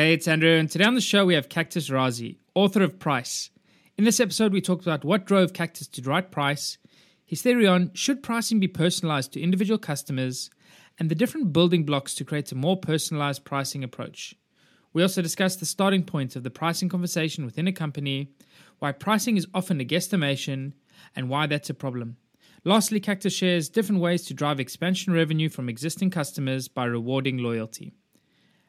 Hey, it's Andrew, and today on the show we have Cactus Razi, author of Price. In this episode, we talked about what drove Cactus to write Price, his theory on should pricing be personalized to individual customers, and the different building blocks to create a more personalized pricing approach. We also discussed the starting point of the pricing conversation within a company, why pricing is often a guesstimation, and why that's a problem. Lastly, Cactus shares different ways to drive expansion revenue from existing customers by rewarding loyalty.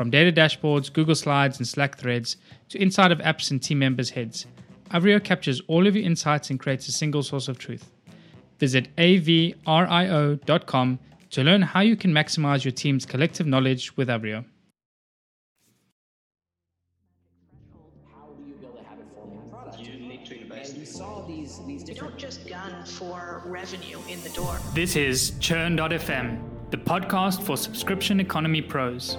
From data dashboards, Google Slides, and Slack threads to inside of apps and team members' heads, Avrio captures all of your insights and creates a single source of truth. Visit avrio.com to learn how you can maximize your team's collective knowledge with Avrio. Don't just gun for revenue in the door. This is Churn.fm, the podcast for subscription economy pros.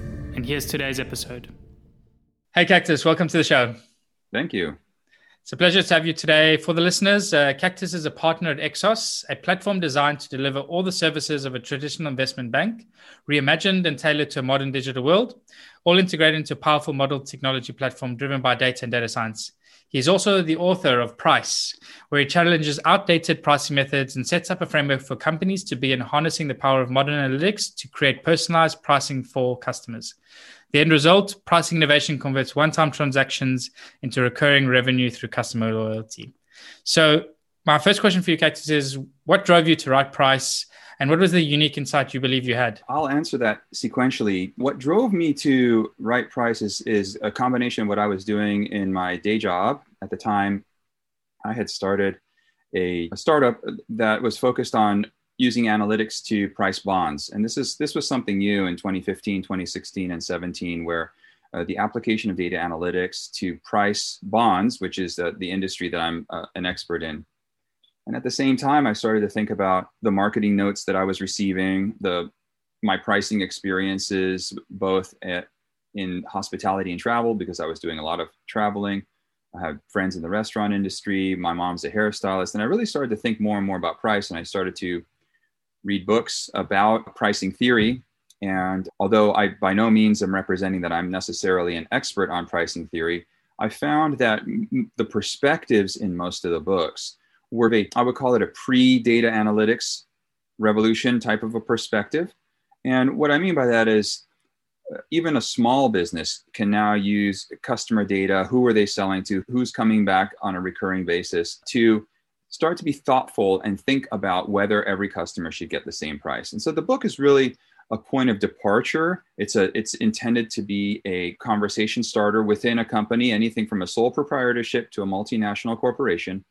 and here's today's episode. Hey, Cactus, welcome to the show. Thank you. It's a pleasure to have you today. For the listeners, uh, Cactus is a partner at Exos, a platform designed to deliver all the services of a traditional investment bank, reimagined and tailored to a modern digital world, all integrated into a powerful model technology platform driven by data and data science. He's also the author of Price, where he challenges outdated pricing methods and sets up a framework for companies to begin harnessing the power of modern analytics to create personalized pricing for customers. The end result pricing innovation converts one time transactions into recurring revenue through customer loyalty. So, my first question for you, Cactus, is what drove you to write Price? And what was the unique insight you believe you had? I'll answer that sequentially. What drove me to write Price is, is a combination of what I was doing in my day job. At the time, I had started a, a startup that was focused on using analytics to price bonds. And this is this was something new in 2015, 2016, and 17, where uh, the application of data analytics to price bonds, which is the industry that I'm uh, an expert in, and at the same time, I started to think about the marketing notes that I was receiving, the my pricing experiences, both at, in hospitality and travel, because I was doing a lot of traveling. I had friends in the restaurant industry. My mom's a hairstylist. And I really started to think more and more about price. And I started to read books about pricing theory. And although I by no means am representing that I'm necessarily an expert on pricing theory, I found that the perspectives in most of the books were I would call it a pre-data analytics revolution type of a perspective. And what I mean by that is uh, even a small business can now use customer data. Who are they selling to? Who's coming back on a recurring basis to start to be thoughtful and think about whether every customer should get the same price. And so the book is really a point of departure. It's a it's intended to be a conversation starter within a company, anything from a sole proprietorship to a multinational corporation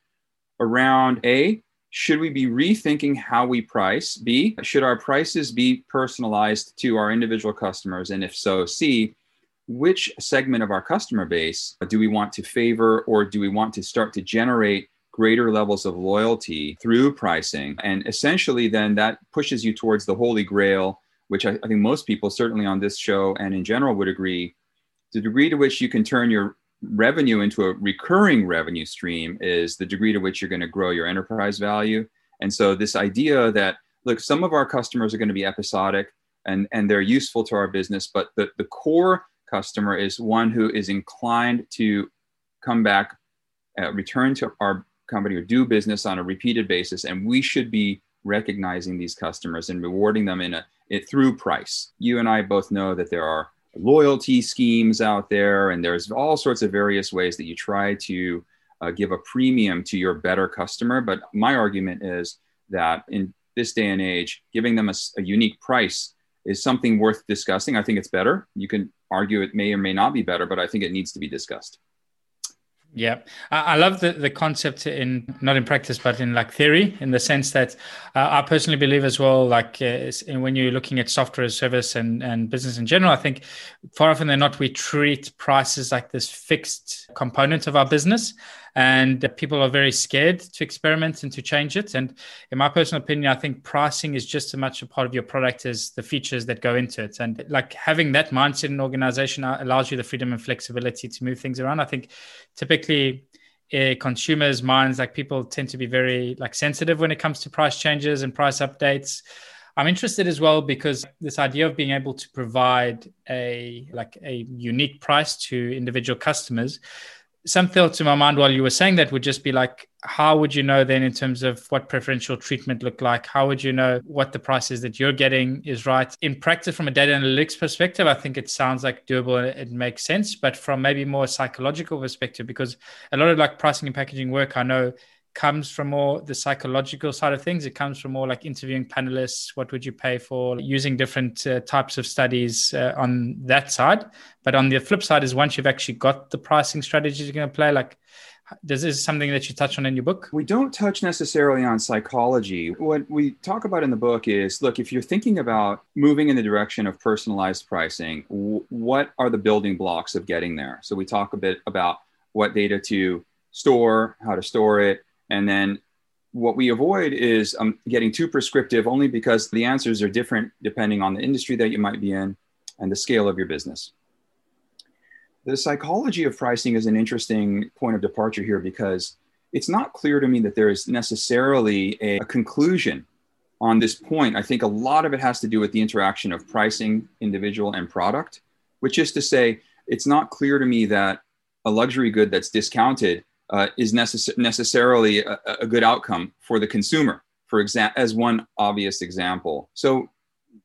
around A, should we be rethinking how we price? B, should our prices be personalized to our individual customers? And if so, C, which segment of our customer base do we want to favor or do we want to start to generate greater levels of loyalty through pricing? And essentially, then that pushes you towards the holy grail, which I, I think most people, certainly on this show and in general, would agree the degree to which you can turn your revenue into a recurring revenue stream is the degree to which you're going to grow your enterprise value. And so this idea that look, some of our customers are going to be episodic and, and they're useful to our business, but the, the core customer is one who is inclined to come back, uh, return to our company or do business on a repeated basis. And we should be recognizing these customers and rewarding them in a it, through price. You and I both know that there are loyalty schemes out there, and there's all sorts of various ways that you try to uh, give a premium to your better customer. But my argument is that in this day and age, giving them a, a unique price is something worth discussing. I think it's better. You can argue it may or may not be better, but I think it needs to be discussed. Yeah, I love the, the concept in not in practice, but in like theory, in the sense that uh, I personally believe as well, like uh, when you're looking at software as service and, and business in general, I think far often than not, we treat prices like this fixed component of our business and people are very scared to experiment and to change it. And in my personal opinion, I think pricing is just as much a part of your product as the features that go into it. And like having that mindset in an organization allows you the freedom and flexibility to move things around. I think typically uh, consumers' minds, like people tend to be very like sensitive when it comes to price changes and price updates. I'm interested as well because this idea of being able to provide a like a unique price to individual customers some thought to my mind while you were saying that would just be like, how would you know then in terms of what preferential treatment look like? How would you know what the prices that you're getting is right? In practice, from a data analytics perspective, I think it sounds like doable and it makes sense. But from maybe more psychological perspective, because a lot of like pricing and packaging work, I know comes from more the psychological side of things. It comes from more like interviewing panelists. What would you pay for? Using different uh, types of studies uh, on that side. But on the flip side is once you've actually got the pricing strategies you're going to play, like this is something that you touch on in your book? We don't touch necessarily on psychology. What we talk about in the book is look, if you're thinking about moving in the direction of personalized pricing, w- what are the building blocks of getting there? So we talk a bit about what data to store, how to store it, and then what we avoid is um, getting too prescriptive only because the answers are different depending on the industry that you might be in and the scale of your business. The psychology of pricing is an interesting point of departure here because it's not clear to me that there is necessarily a, a conclusion on this point. I think a lot of it has to do with the interaction of pricing, individual, and product, which is to say, it's not clear to me that a luxury good that's discounted uh, is necess- necessarily a, a, good outcome for the consumer, for example, as one obvious example. So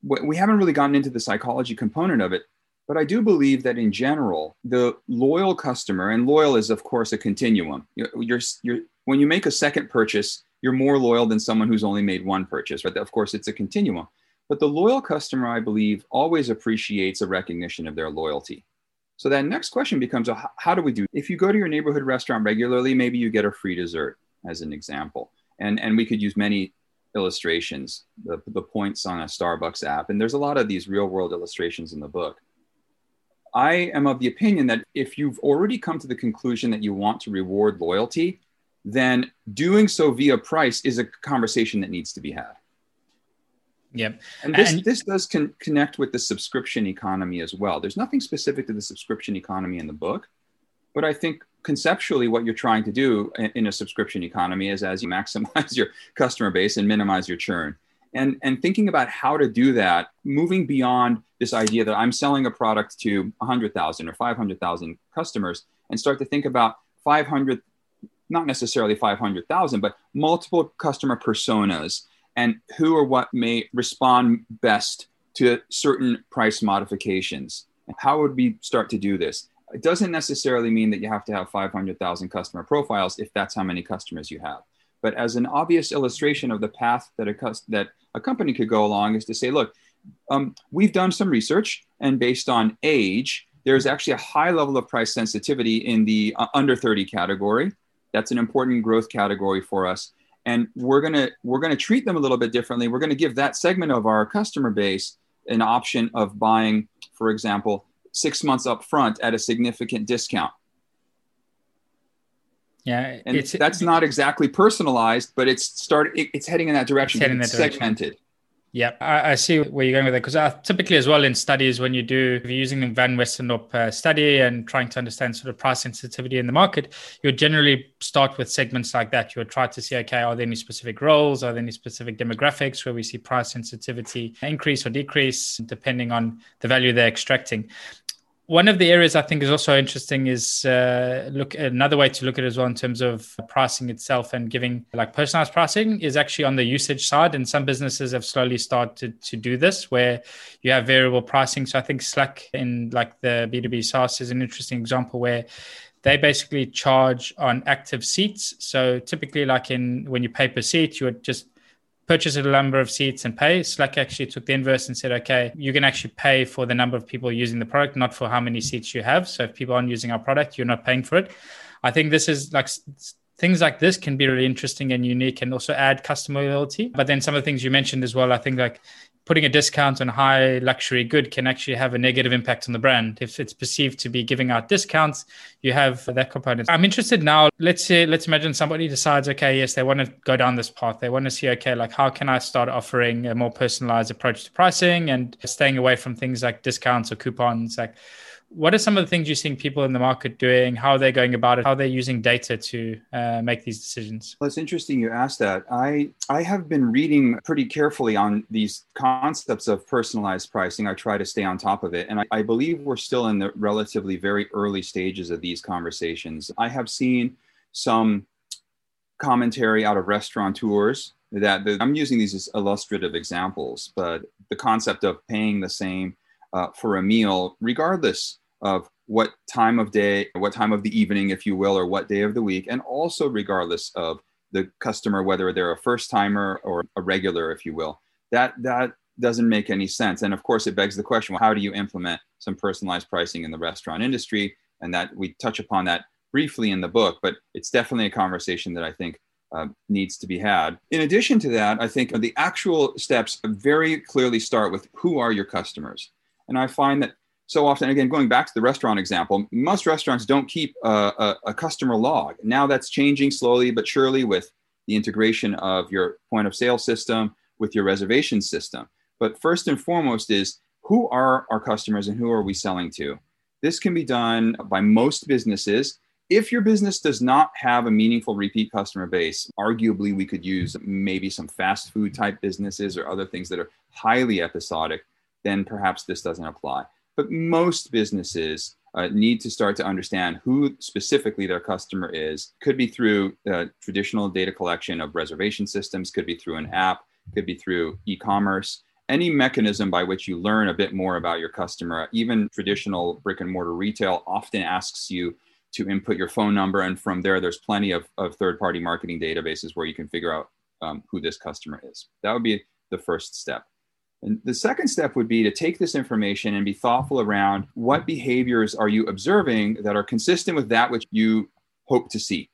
w- we haven't really gotten into the psychology component of it, but I do believe that in general, the loyal customer, and loyal is of course a continuum. You're, you're, when you make a second purchase, you're more loyal than someone who's only made one purchase, right? Of course, it's a continuum. But the loyal customer, I believe, always appreciates a recognition of their loyalty. So that next question becomes uh, how do we do? If you go to your neighborhood restaurant regularly, maybe you get a free dessert as an example. And, and we could use many illustrations, the, the points on a Starbucks app. And there's a lot of these real world illustrations in the book. I am of the opinion that if you've already come to the conclusion that you want to reward loyalty, then doing so via price is a conversation that needs to be had. Yep. And this, and, this does con- connect with the subscription economy as well. There's nothing specific to the subscription economy in the book, but I think conceptually what you're trying to do in, in a subscription economy is as you maximize your customer base and minimize your churn. And, and thinking about how to do that, moving beyond this idea that I'm selling a product to 100,000 or 500,000 customers and start to think about 500, not necessarily 500,000, but multiple customer personas and who or what may respond best to certain price modifications. How would we start to do this? It doesn't necessarily mean that you have to have 500,000 customer profiles if that's how many customers you have. But as an obvious illustration of the path that a, that a company could go along is to say, look, um, we've done some research, and based on age, there's actually a high level of price sensitivity in the uh, under 30 category. That's an important growth category for us and we're going to we're going to treat them a little bit differently. We're going to give that segment of our customer base an option of buying for example six months up front at a significant discount. Yeah and that's not exactly personalized but it's started it, it's heading in that direction. It's, heading that direction. Yeah, I, I, see where you're going with it because typically as well in studies when you do if you're using the Van Westendorp uh, study and trying to understand sort of price sensitivity in the market, you would generally start with segments like that. You would try to see okay, are there any specific roles, are there any specific demographics where we see price sensitivity increase or decrease depending on the value they're extracting one of the areas I think is also interesting is uh, look another way to look at it as well in terms of pricing itself and giving like personalized pricing is actually on the usage side. And some businesses have slowly started to do this where you have variable pricing. So I think Slack in like the B2B SaaS is an interesting example where they basically charge on active seats. So typically, like in when you pay per seat, you would just purchase a number of seats and pay. Slack actually took the inverse and said, okay, you can actually pay for the number of people using the product, not for how many seats you have. So if people aren't using our product, you're not paying for it. I think this is like things like this can be really interesting and unique and also add customer loyalty. But then some of the things you mentioned as well, I think like putting a discount on high luxury good can actually have a negative impact on the brand. If it's perceived to be giving out discounts, you have that component. I'm interested now. Let's say, let's imagine somebody decides, okay, yes, they want to go down this path. They want to see, okay, like how can I start offering a more personalized approach to pricing and staying away from things like discounts or coupons? Like, what are some of the things you're seeing people in the market doing? How are they going about it? How are they using data to uh, make these decisions? Well, it's interesting you asked that. I I have been reading pretty carefully on these concepts of personalized pricing. I try to stay on top of it, and I, I believe we're still in the relatively very early stages of these conversations. I have seen some commentary out of restaurateurs that the, I'm using these as illustrative examples, but the concept of paying the same uh, for a meal, regardless of what time of day, what time of the evening, if you will, or what day of the week, and also regardless of the customer, whether they're a first timer or a regular, if you will. That that doesn't make any sense. And of course, it begs the question: well, how do you implement some personalized pricing in the restaurant industry? And that we touch upon that briefly in the book, but it's definitely a conversation that I think uh, needs to be had. In addition to that, I think the actual steps very clearly start with who are your customers. And I find that so often, again, going back to the restaurant example, most restaurants don't keep a, a, a, customer log. Now that's changing slowly but surely with the integration of your point of sale system with your reservation system. But first and foremost is who are our customers and who are we selling to? This can be done by most businesses. If your business does not have a meaningful repeat customer base, arguably we could use maybe some fast food type businesses or other things that are highly episodic then perhaps this doesn't apply. But most businesses uh, need to start to understand who specifically their customer is. Could be through uh, traditional data collection of reservation systems, could be through an app, could be through e commerce. Any mechanism by which you learn a bit more about your customer, even traditional brick and mortar retail often asks you to input your phone number. And from there, there's plenty of, of third party marketing databases where you can figure out um, who this customer is. That would be the first step. And the second step would be to take this information and be thoughtful around what behaviors are you observing that are consistent with that which you hope to see.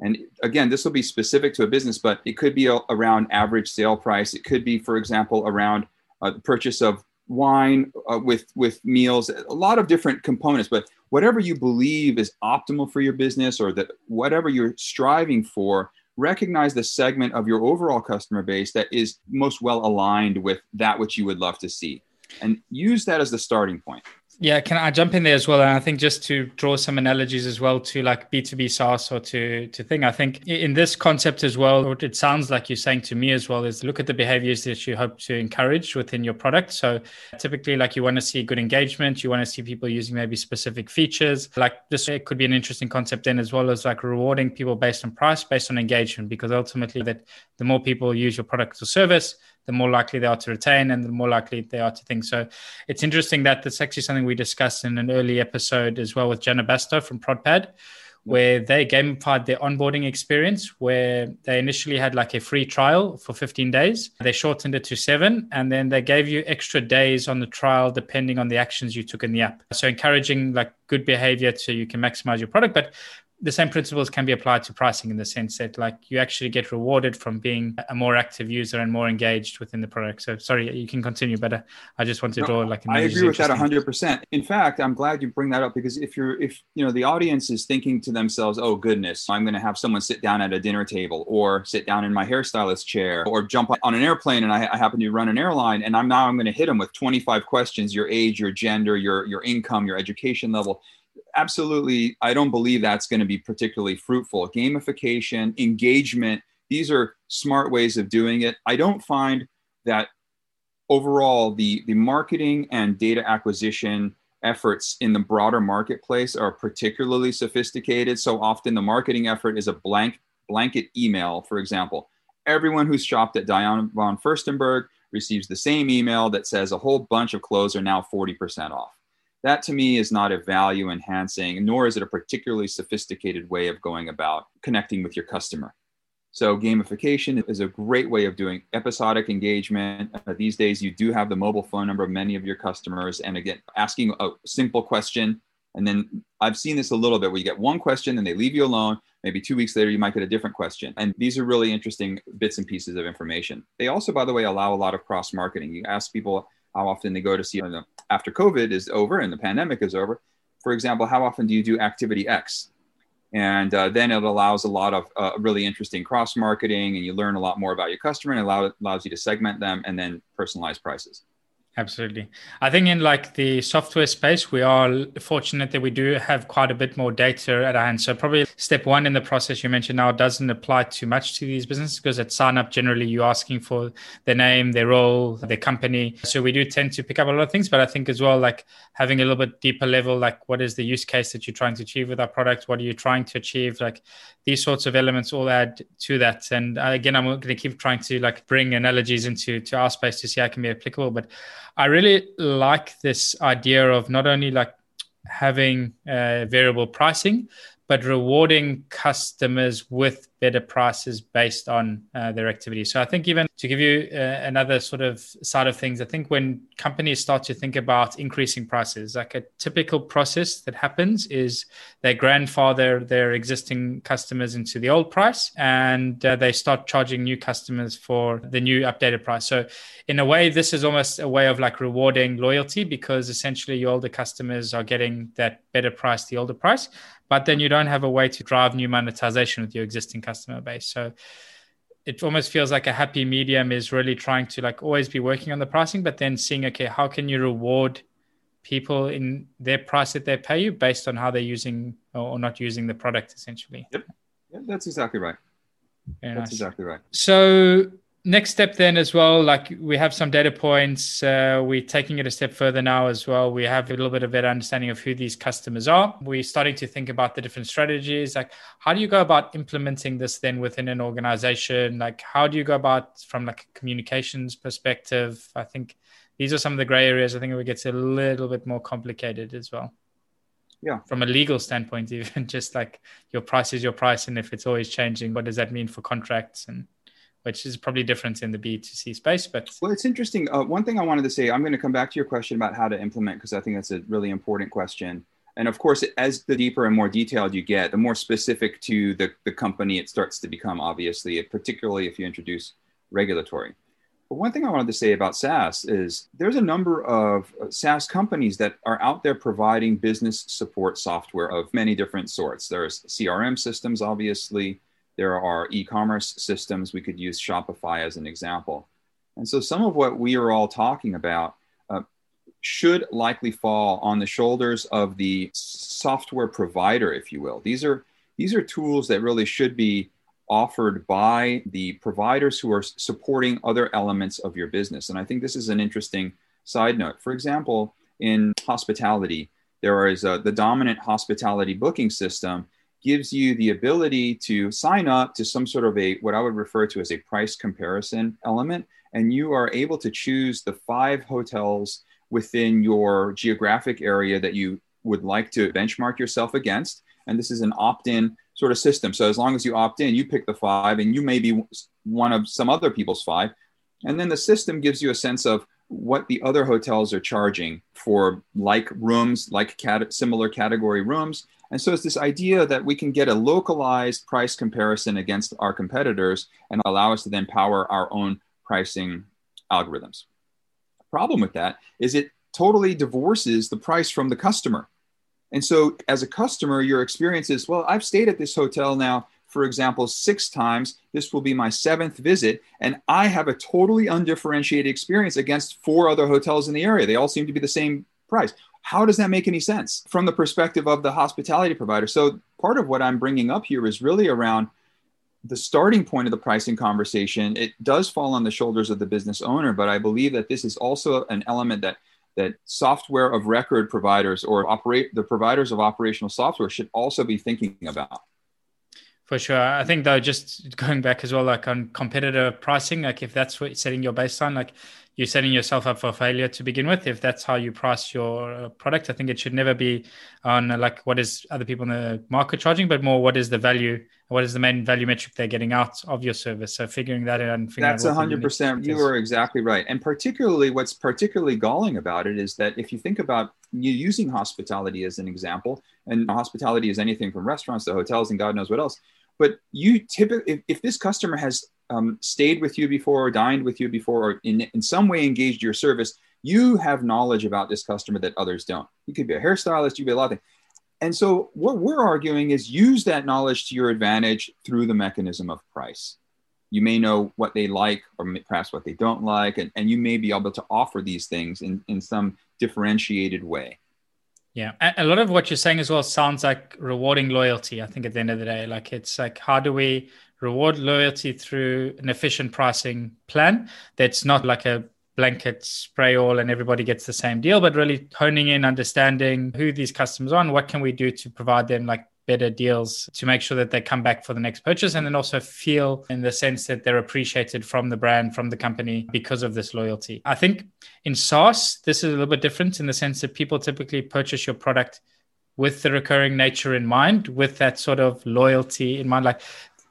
And again, this will be specific to a business, but it could be around average sale price. It could be, for example, around uh, the purchase of wine uh, with with meals. A lot of different components, but whatever you believe is optimal for your business, or that whatever you're striving for, recognize the segment of your overall customer base that is most well aligned with that which you would love to see and use that as the starting point yeah, can I jump in there as well? And I think just to draw some analogies as well to like B2B SaaS or to to thing. I think in this concept as well, what it sounds like you're saying to me as well is look at the behaviors that you hope to encourage within your product. So typically like you want to see good engagement, you want to see people using maybe specific features. Like this it could be an interesting concept then as well as like rewarding people based on price, based on engagement, because ultimately that the more people use your product or service, the more likely they are to retain and the more likely they are to think. So it's interesting that that's actually something we discussed in an early episode as well with Janna Bastow from ProdPad, where they gamified their onboarding experience, where they initially had like a free trial for 15 days. They shortened it to seven, and then they gave you extra days on the trial depending on the actions you took in the app. So encouraging like good behavior so you can maximize your product. But the same principles can be applied to pricing in the sense that like you actually get rewarded from being a more active user and more engaged within the product. So sorry you can continue but uh, i just want to draw like an i agree with that 100% in fact i'm glad you bring that up because if you're if you know the audience is thinking to themselves oh goodness i'm going to have someone sit down at a dinner table or sit down in my hairstylist chair or jump on an airplane and i, I happen to run an airline and i'm now i'm going to hit them with 25 questions your age your gender your your income your education level absolutely, I don't believe that's going to be particularly fruitful. Gamification, engagement, these are smart ways of doing it. I don't find that overall the, the marketing and data acquisition efforts in the broader marketplace are particularly sophisticated. So often the marketing effort is a blank blanket email, for example. Everyone who's shopped at Diane von Furstenberg receives the same email that says a whole bunch of clothes are now 40% off that to me is not a value enhancing, nor is it a particularly sophisticated way of going about connecting with your customer. So gamification is a great way of doing episodic engagement. Uh, these days, you do have the mobile phone number of many of your customers. And again, asking a simple question. And then I've seen this a little bit where you get one question and they leave you alone. Maybe two weeks later, you might get a different question. And these are really interesting bits and pieces of information. They also, by the way, allow a lot of cross marketing. You ask people how often they go to see after COVID is over and the pandemic is over. For example, how often do you do activity X? and uh, then it allows a lot of uh, really interesting cross marketing and you learn a lot more about your customer and allow, allows you to segment them and then personalize prices Absolutely. I think in like the software space, we are fortunate that we do have quite a bit more data at our hand. So probably step one in the process you mentioned now doesn't apply too much to these businesses because at sign up, generally you're asking for their name, their role, their company. So we do tend to pick up a lot of things, but I think as well, like having a little bit deeper level, like what is the use case that you're trying to achieve with our product? What are you trying to achieve? Like these sorts of elements all add to that. And uh, again, I'm going to keep trying to like bring analogies into to our space to see how it can be applicable, but I really like this idea of not only like having uh, variable pricing, but rewarding customers with better prices based on uh, their activity. So I think even to give you uh, another sort of side of things, I think when companies start to think about increasing prices, like a typical process that happens is they grandfather their existing customers into the old price and uh, they start charging new customers for the new updated price. So in a way, this is almost a way of like rewarding loyalty because essentially your older customers are getting that better price, the older price but then you don't have a way to drive new monetization with your existing customer base. So it almost feels like a happy medium is really trying to like always be working on the pricing, but then seeing, okay, how can you reward people in their price that they pay you based on how they're using or not using the product essentially. Yep. Yeah, that's exactly right. Very that's nice. exactly right. So next step then as well like we have some data points uh, we're taking it a step further now as well. We have a little bit of better understanding of who these customers are. We're starting to think about the different strategies. Like how do you go about implementing this then within an organization? Like how do you go about from like a communications perspective? I think these are some of the gray areas. I think it gets a little bit more complicated as well. Yeah. From a legal standpoint even just like your price is your price and if it's always changing what does that mean for contracts and which is probably different in the B2C space. But well, it's interesting. Uh, one thing I wanted to say, I'm going to come back to your question about how to implement because I think that's a really important question. And of course, as the deeper and more detailed you get, the more specific to the, the company it starts to become, obviously, particularly if you introduce regulatory. But one thing I wanted to say about SaaS is there's a number of uh, SaaS companies that are out there providing business support software of many different sorts. There's CRM systems, obviously. There are e commerce systems. We could use Shopify as an example. And so some of what we are all talking about uh, should likely fall on the shoulders of the software provider, if you will. These are, these are tools that really should be offered by the providers who are supporting other elements of your business. And I think this is an interesting side note. For example, in hospitality, there is a, the dominant hospitality booking system gives you the ability to sign up to some sort of a what I would refer to as a price comparison element. And you are able to choose the five hotels within your geographic area that you would like to benchmark yourself against. And this is an opt in sort of system. So as long as you opt in, you pick the five, and you may be one of some other people's five. And then the system gives you a sense of what the other hotels are charging for like rooms, like cat- similar category rooms, and so it's this idea that we can get a localized price comparison against our competitors and allow us to then power our own pricing algorithms. The problem with that is it totally divorces the price from the customer. And so as a customer, your experience is, well, I've stayed at this hotel now, for example, six times. This will be my seventh visit. And I have a totally undifferentiated experience against four other hotels in the area. They all seem to be the same price. How does that make any sense from the perspective of the hospitality provider? So, part of what I'm bringing up here is really around the starting point of the pricing conversation. It does fall on the shoulders of the business owner, but I believe that this is also an element that that software of record providers or operate the providers of operational software should also be thinking about. For sure. I think though, just going back as well, like on competitive pricing, like if that's what setting your baseline, like you're setting yourself up for failure to begin with. If that's how you price your uh, product, I think it should never be on uh, like what is other people in the market charging, but more what is the value, what is the main value metric they're getting out of your service. So figuring that out and figuring that's hundred percent. You are exactly right. And particularly, what's particularly galling about it is that if you think about you using hospitality as an example, and hospitality is anything from restaurants to hotels and God knows what else. But you typically, if, if this customer has um, stayed with you before, or dined with you before, or in, in some way engaged your service, you have knowledge about this customer that others don't. You could be a hairstylist, you could be a lot of things. And so what we're arguing is use that knowledge to your advantage through the mechanism of price. You may know what they like or perhaps what they don't like, and, and you may be able to offer these things in, in some differentiated way. Yeah, a lot of what you're saying as well sounds like rewarding loyalty. I think at the end of the day, like it's like how do we reward loyalty through an efficient pricing plan that's not like a blanket spray all and everybody gets the same deal, but really honing in, understanding who these customers are and what can we do to provide them like better deals to make sure that they come back for the next purchase and then also feel in the sense that they're appreciated from the brand, from the company because of this loyalty. I think in SaaS, this is a little bit different in the sense that people typically purchase your product with the recurring nature in mind, with that sort of loyalty in mind. Like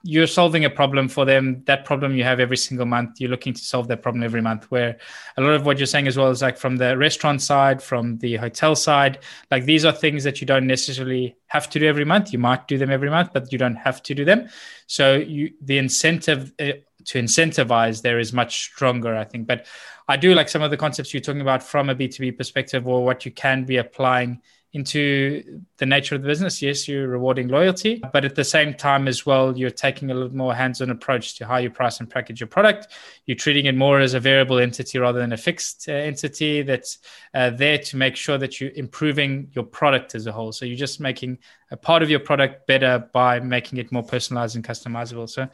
you're solving a problem for them that problem you have every single month you're looking to solve that problem every month where a lot of what you're saying as well is like from the restaurant side from the hotel side like these are things that you don't necessarily have to do every month. You might do them every month but you don't have to do them. So you the incentive uh, to incentivize there is much stronger i think. But i do like some of the concepts you're talking about from a b2b perspective or what you can be applying into the nature of the business. Yes, you're rewarding loyalty, but at the same time as well, you're taking a little more hands-on approach to how you price and package your product. You're treating it more as a variable entity rather than a fixed uh, entity that's uh, there to make sure that you're improving your product as a whole. So you're just making a part of your product better by making it more personalized and customizable. So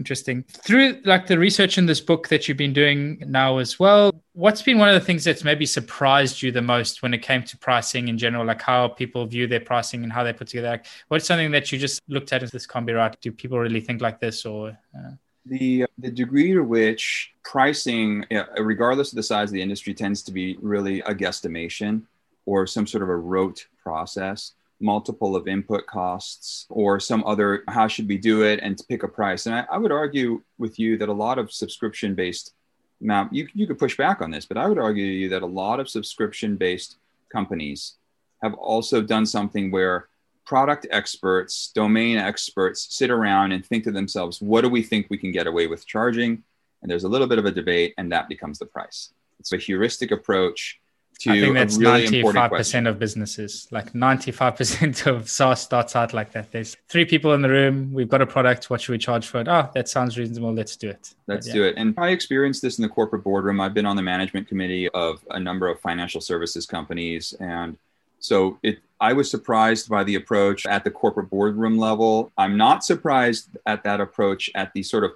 Interesting. Through like the research in this book that you've been doing now as well, what's been one of the things that's maybe surprised you the most when it came to pricing in general, like how people view their pricing and how they put together? Like, what's something that you just looked at as this can't be right? Do people really think like this or? Uh... The, the degree to which pricing, regardless of the size of the industry, tends to be really a guesstimation or some sort of a rote process multiple of input costs or some other how should we do it and to pick a price. And I, I would argue with you that a lot of subscription based now you, you could push back on this but i would argue you that a lot of subscription based companies have also done something where product experts domain experts sit around and think to themselves what do we think we can get away with charging? And there's a little bit of a debate and that becomes the price. It's a heuristic approach to I think that's really 95% of businesses. Like 95% of SaaS starts out like that. There's three people in the room. We've got a product. What should we charge for it? Oh, that sounds reasonable. Let's do it. Let's yeah. do it. And I experienced this in the corporate boardroom. I've been on the management committee of a number of financial services companies. And so it, I was surprised by the approach at the corporate boardroom level. I'm not surprised at that approach at the sort of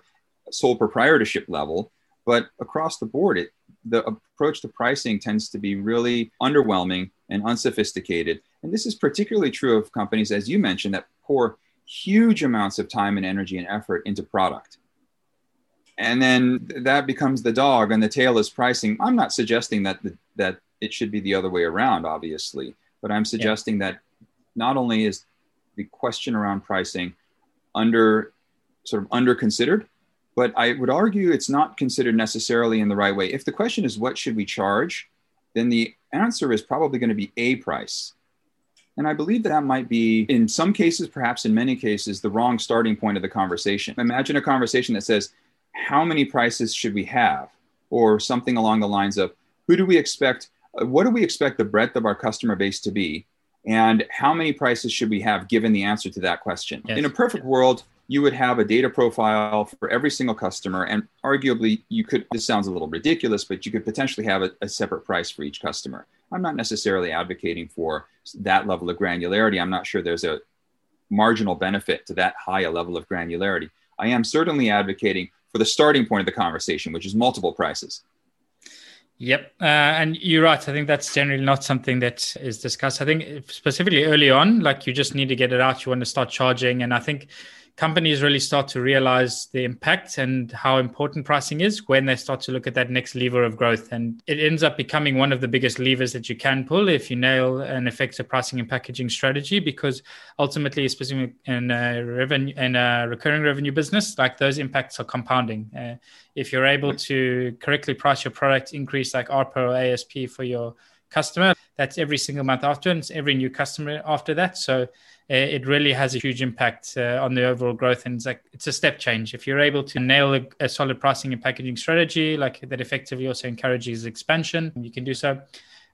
sole proprietorship level, but across the board, it, the approach to pricing tends to be really underwhelming and unsophisticated. And this is particularly true of companies, as you mentioned, that pour huge amounts of time and energy and effort into product. And then that becomes the dog, and the tail is pricing. I'm not suggesting that the, that it should be the other way around, obviously, but I'm suggesting yeah. that not only is the question around pricing under sort of under considered, but I would argue it's not considered necessarily in the right way. If the question is what should we charge, then the answer is probably going to be a price. And I believe that that might be, in some cases, perhaps in many cases, the wrong starting point of the conversation. Imagine a conversation that says, How many prices should we have? Or something along the lines of, Who do we expect? Uh, what do we expect the breadth of our customer base to be? And how many prices should we have given the answer to that question? Yes. In a perfect world, you would have a data profile for every single customer. And arguably, you could, this sounds a little ridiculous, but you could potentially have a, a, separate price for each customer. I'm not necessarily advocating for that level of granularity. I'm not sure there's a marginal benefit to that high a level of granularity. I am certainly advocating for the starting point of the conversation, which is multiple prices. Yep. Uh, and you're right. I think that's generally not something that is discussed. I think specifically early on, like you just need to get it out. You want to start charging. And I think companies really start to realize the impact and how important pricing is when they start to look at that next lever of growth. And it ends up becoming one of the biggest levers that you can pull if you nail an effective pricing and packaging strategy, because ultimately, especially in a revenue and a recurring revenue business, like those impacts are compounding. Uh, if you're able to correctly price your product, increase like ARPA or ASP for your customer, that's every single month after, and it's every new customer after that. So it really has a huge impact uh, on the overall growth. And it's like it's a step change. If you're able to nail a, a, solid pricing and packaging strategy like that effectively also encourages expansion you can do so.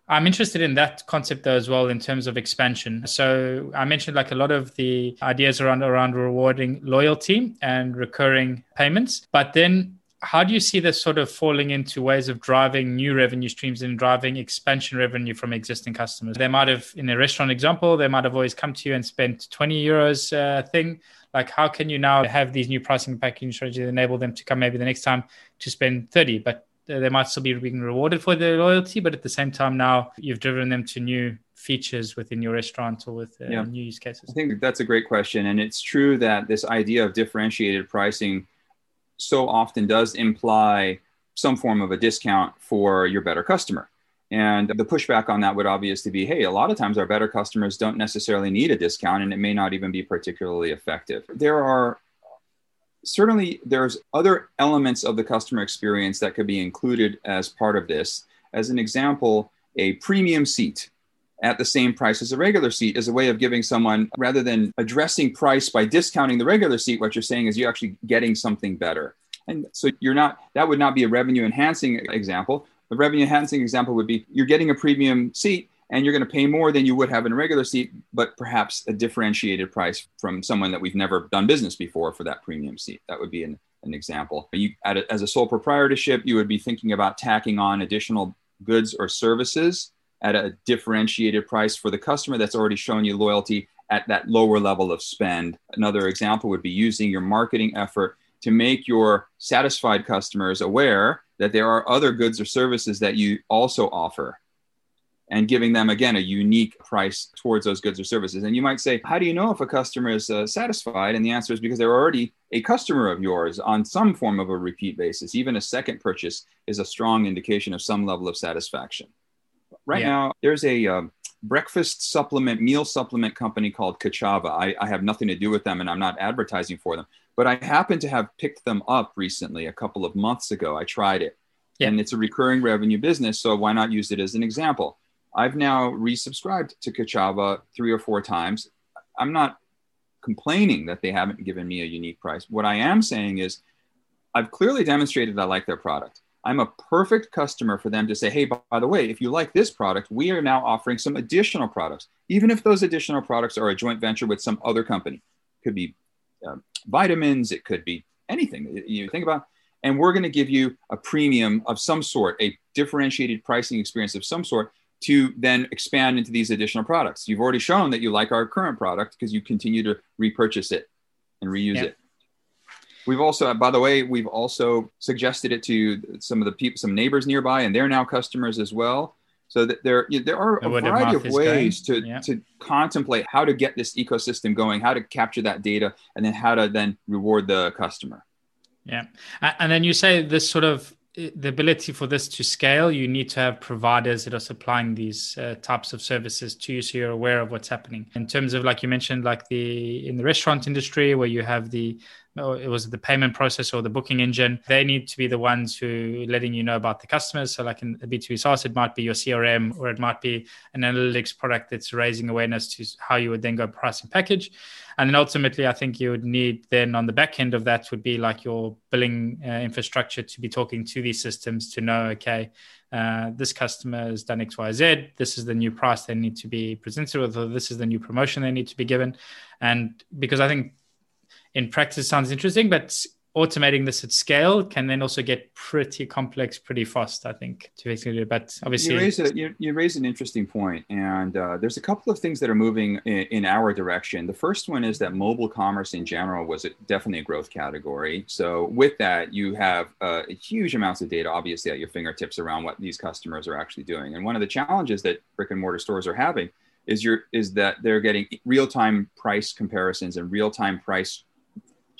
I'm interested in that concept though as well in terms of expansion. So i mentioned like a lot of the ideas around around rewarding loyalty and recurring payments. But then how do you see this sort of falling into ways of driving new revenue streams and driving expansion revenue from existing customers? They might have, in a restaurant example, they might have always come to you and spent 20 euros uh, thing. Like, how can you now have these new pricing packaging strategies enable them to come maybe the next time to spend 30, but they might still be being rewarded for their loyalty, but at the same time, now you've driven them to new features within your restaurant or with uh, yeah. new use cases? I think that's a great question. And it's true that this idea of differentiated pricing so often does imply some form of a discount for your better customer. And the pushback on that would obviously be hey, a lot of times our better customers don't necessarily need a discount and it may not even be particularly effective. There are certainly there's other elements of the customer experience that could be included as part of this. As an example, a premium seat at the same price as a regular seat is a way of giving someone, rather than addressing price by discounting the regular seat, what you're saying is you're actually getting something better. And so you're not, that would not be a revenue enhancing example. The revenue enhancing example would be you're getting a premium seat and you're going to pay more than you would have in a regular seat, but perhaps a differentiated price from someone that we've never done business before for that premium seat. That would be an, an example. You, as a sole proprietorship, you would be thinking about tacking on additional goods or services at a differentiated price for the customer that's already shown you loyalty at that lower level of spend. Another example would be using your marketing effort to make your satisfied customers aware that there are other goods or services that you also offer and giving them again a unique price towards those goods or services. And you might say how do you know if a customer is uh, satisfied? And the answer is because they're already a customer of yours on some form of a repeat basis. Even a second purchase is a strong indication of some level of satisfaction right yeah. now there's a um, breakfast supplement meal supplement company called Ka'Chava. I, I have nothing to do with them and I'm not advertising for them, but I happen to have picked them up recently a couple of months ago. I tried it yeah. and it's a recurring revenue business. So why not use it as an example? I've now resubscribed to Ka'Chava three or four times. I'm not complaining that they haven't given me a unique price. What I am saying is I've clearly demonstrated I like their product. I'm a perfect customer for them to say, hey, by the way, if you like this product, we are now offering some additional products, even if those additional products are a joint venture with some other company. It could be um, vitamins, it could be anything you think about. And we're going to give you a premium of some sort, a differentiated pricing experience of some sort to then expand into these additional products. You've already shown that you like our current product because you continue to repurchase it and reuse it. We've also, by the way, we've also suggested it to some of the people, some neighbors nearby, and they're now customers as well. So that there, there are a variety of ways to, yeah. to contemplate how to get this ecosystem going, how to capture that data, and then how to then reward the customer. Yeah, and then you say this sort of the ability for this to scale, you need to have providers that are supplying these uh, types of services to you, so you're aware of what's happening. In terms of, like you mentioned, like the in the restaurant industry, where you have the it was the payment process or the booking engine. They need to be the ones who letting you know about the customers. So, like in a B2B SaaS, it might be your CRM or it might be an analytics product that's raising awareness to how you would then go price and package. And then ultimately, I think you would need then on the back end of that would be like your billing uh, infrastructure to be talking to these systems to know, okay, uh, this customer has done X, Y, Z. This is the new price they need to be presented with, or this is the new promotion they need to be given. And because I think in practice sounds interesting, but automating this at scale can then also get pretty complex pretty fast i think to basically but obviously you raise, a, you, you raise an interesting point and uh, there's a couple of things that are moving in, in, our direction. The first one is that mobile commerce in general was a, definitely a growth category. So with that you have uh, huge amounts of data obviously at your fingertips around what these customers are actually doing. And one of the challenges that brick and mortar stores are having is your is that they're getting real-time price comparisons and real-time price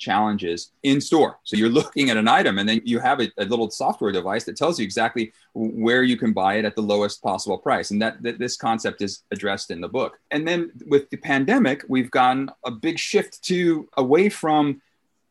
challenges in store. So you're looking at an item and then you have a, a, little software device that tells you exactly where you can buy it at the lowest possible price. And that, that this concept is addressed in the book. And then with the pandemic, we've gotten a big shift to away from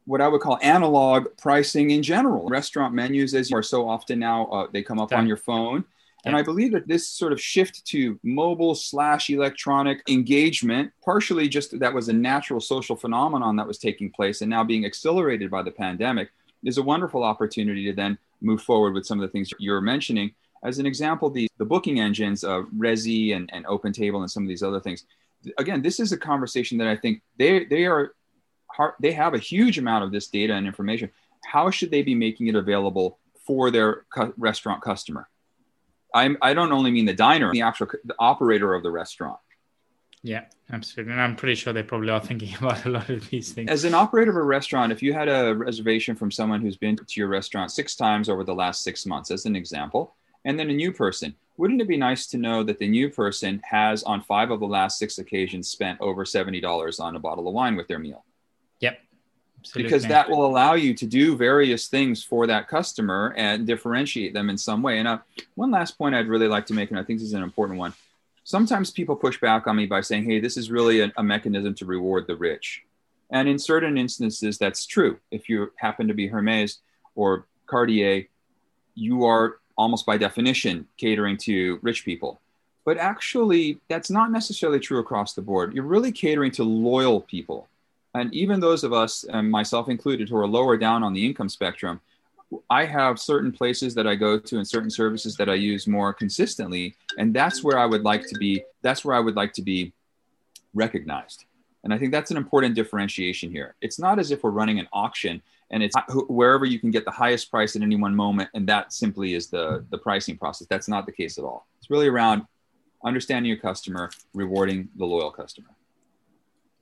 what I would call analog pricing in general. Restaurant menus, as you are so often now, uh, they come up on your phone. And I believe that this sort of shift to mobile slash electronic engagement, partially just that was a natural social phenomenon that was taking place and now being accelerated by the pandemic, is a wonderful opportunity to then move forward with some of the things you're mentioning. As an example, the, the booking engines, uh, Resy and, and OpenTable and some of these other things. Again, this is a conversation that I think they, they are they have a huge amount of this data and information. How should they be making it available for their cu- restaurant customer? I'm, I don't only mean the diner, the actual the operator of the restaurant. Yeah, absolutely. And I'm pretty sure they probably are thinking about a lot of these things. As an operator of a restaurant, if you had a reservation from someone who's been to your restaurant six times over the last six months, as an example, and then a new person, wouldn't it be nice to know that the new person has, on five of the last six occasions, spent over $70 on a bottle of wine with their meal? Absolutely. Because that will allow you to do various things for that customer and differentiate them in some way. And uh, one last point I'd really like to make, and I think this is an important one. Sometimes people push back on me by saying, hey, this is really a, a mechanism to reward the rich. And in certain instances, that's true. If you happen to be Hermes or Cartier, you are almost by definition catering to rich people. But actually, that's not necessarily true across the board. You're really catering to loyal people and even those of us, and myself included, who are lower down on the income spectrum, I have certain places that I go to and certain services that I use more consistently, and that's where I would like to be. That's where I would like to be recognized. And I think that's an important differentiation here. It's not as if we're running an auction and it's wherever you can get the highest price at any one moment, and that simply is the the pricing process. That's not the case at all. It's really around understanding your customer, rewarding the loyal customer.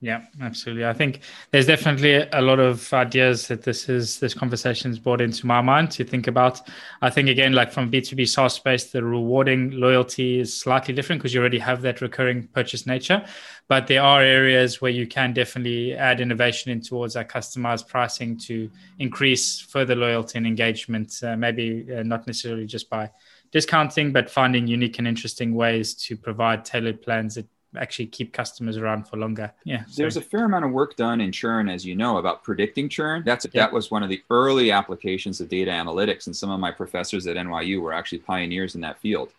Yeah, absolutely. I think there's definitely a lot of ideas that this is this conversation has brought into my mind to think about. I think again, like from B2B SaaS space, the rewarding loyalty is slightly different because you already have that recurring purchase nature. But there are areas where you can definitely add innovation in towards that customized pricing to increase further loyalty and engagement. Uh, maybe uh, not necessarily just by discounting, but finding unique and interesting ways to provide tailored plans that actually keep customers around for longer. Yeah. There's a fair amount of work done in churn, as you know, about predicting churn. That's yeah. that was one of the early applications of data analytics, and some of my professors at NYU were actually pioneers in that field.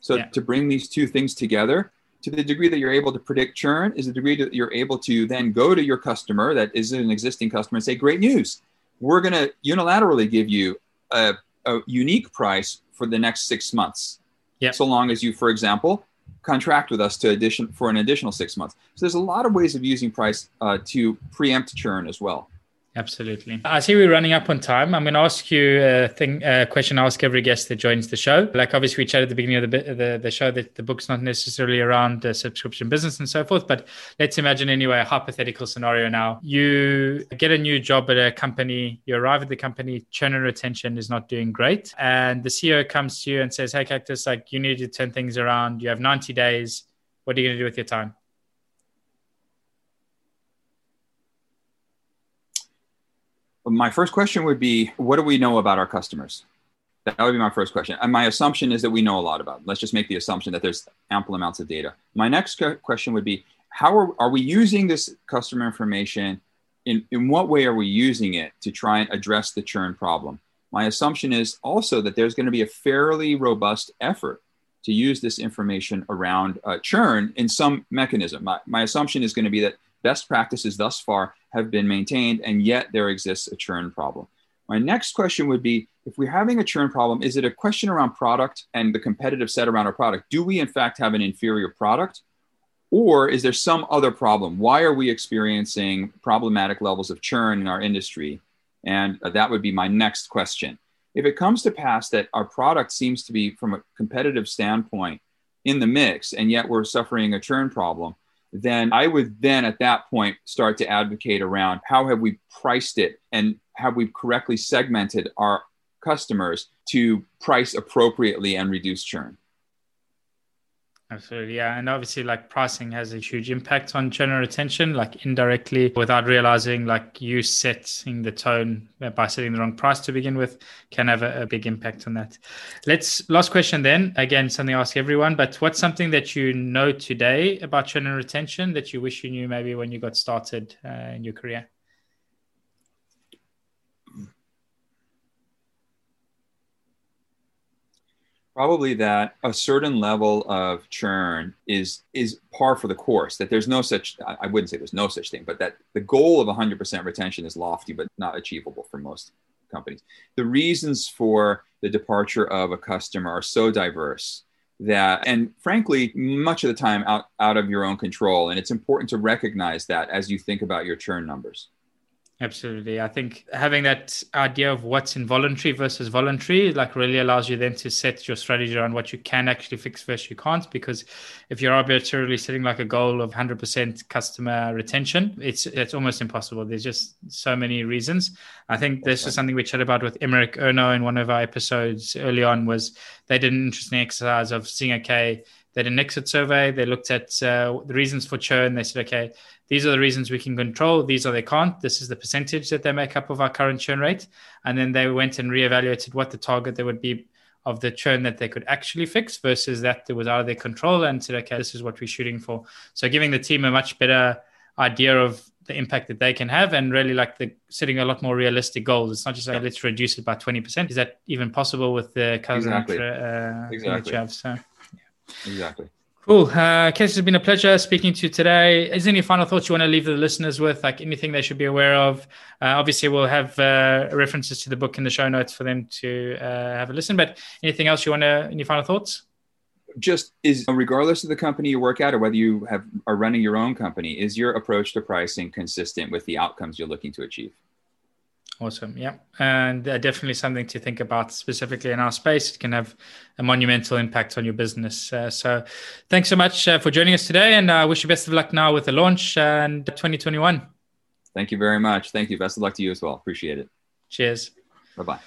So yeah. to bring these two things together, to the degree that you're able to predict churn, is the degree that you're able to then go to your customer that is an existing customer and say, "Great news! We're going to unilaterally give you a, a unique price for the next six months." Yeah. So long as you, for example, contract with us to addition for an additional six months. So there's a lot of ways of using price uh, to preempt churn as well. Absolutely. I see we're running up on time. I'm going to ask you a thing, a question I ask every guest that joins the show. Like obviously we chatted at the beginning of the, the, the show that the book's not necessarily around the subscription business and so forth, but let's imagine anyway, a hypothetical scenario now. You get a new job at a company, you arrive at the company, churn and retention is not doing great. And the CEO comes to you and says, Hey, Cactus, like you need to turn things around. You have 90 days. What are you going to do with your time? My first question would be what do we know about our customers? That would be my first question. And my assumption is that we know a lot about them. let's just make the assumption that there's ample amounts of data. My next question would be how are, are we using this customer information? In, in what way are we using it to try and address the churn problem? My assumption is also that there's going to be a fairly robust effort to use this information around uh, churn in some mechanism. My, my assumption is going to be that best practices thus far have been maintained, and yet there exists a churn problem. My next question would be if we're having a churn problem, is it a question around product and the competitive set around our product? Do we, in fact, have an inferior product? Or is there some other problem? Why are we experiencing problematic levels of churn in our industry? And that would be my next question. If it comes to pass that our product seems to be, from a competitive standpoint, in the mix, and yet we're suffering a churn problem, then I would then at that point start to advocate around how have we priced it and have we correctly segmented our customers to price appropriately and reduce churn. Absolutely, yeah, and obviously, like pricing has a huge impact on and retention, like indirectly, without realizing, like you setting the tone by setting the wrong price to begin with can have a, a, big impact on that. Let's last question then. Again, something I ask everyone, but what's something that you know today about and retention that you wish you knew maybe when you got started uh, in your career? Probably that a certain level of churn is is par for the course that there's no such i wouldn't say there's no such thing but that the goal of 100% retention is lofty but not achievable for most companies. The reasons for the departure of a customer are so diverse that and frankly much of the time out out of your own control and it's important to recognize that as you think about your churn numbers Absolutely. I think having that idea of what's involuntary versus voluntary, like really allows you then to set your strategy around what you can actually fix versus you can't. Because if you're arbitrarily setting like a goal of 100% customer retention, it's it's almost impossible. There's just so many reasons. I think this is something we chatted about with Emmerich Erno in one of our episodes early on was they did an interesting exercise of seeing, okay, they did an exit survey. They looked at uh, the reasons for churn. They said, okay, these are the reasons we can control. These are they can't. This is the percentage that they make up of our current churn rate. And then they went and reevaluated what the target there would be of the churn that they could actually fix versus that that was out of their control and said, okay, this is what we're shooting for. So giving the team a much better idea of the impact that they can have and really like the setting a lot more realistic goals. It's not just like let's reduce it by 20%. Is that even possible with the current exactly. uh, exactly. that have? So, yeah. Exactly. Cool. Uh, Kes, it's been a pleasure speaking to you today. Is there any final thoughts you want to leave the listeners with, like anything they should be aware of? Uh, obviously, we'll have uh, references to the book in the show notes for them to uh, have a listen. But anything else you want to, any final thoughts? Just is regardless of the company you work at or whether you have are running your own company, is your approach to pricing consistent with the outcomes you're looking to achieve? Awesome. Yeah. And uh, definitely something to think about specifically in our space. It can have a monumental impact on your business. Uh, so thanks so much uh, for joining us today. And I wish you best of luck now with the launch and 2021. Thank you very much. Thank you. Best of luck to you as well. Appreciate it. Cheers. Bye bye.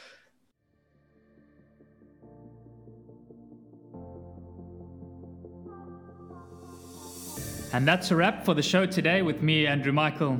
And that's a wrap for the show today with me, Andrew Michael.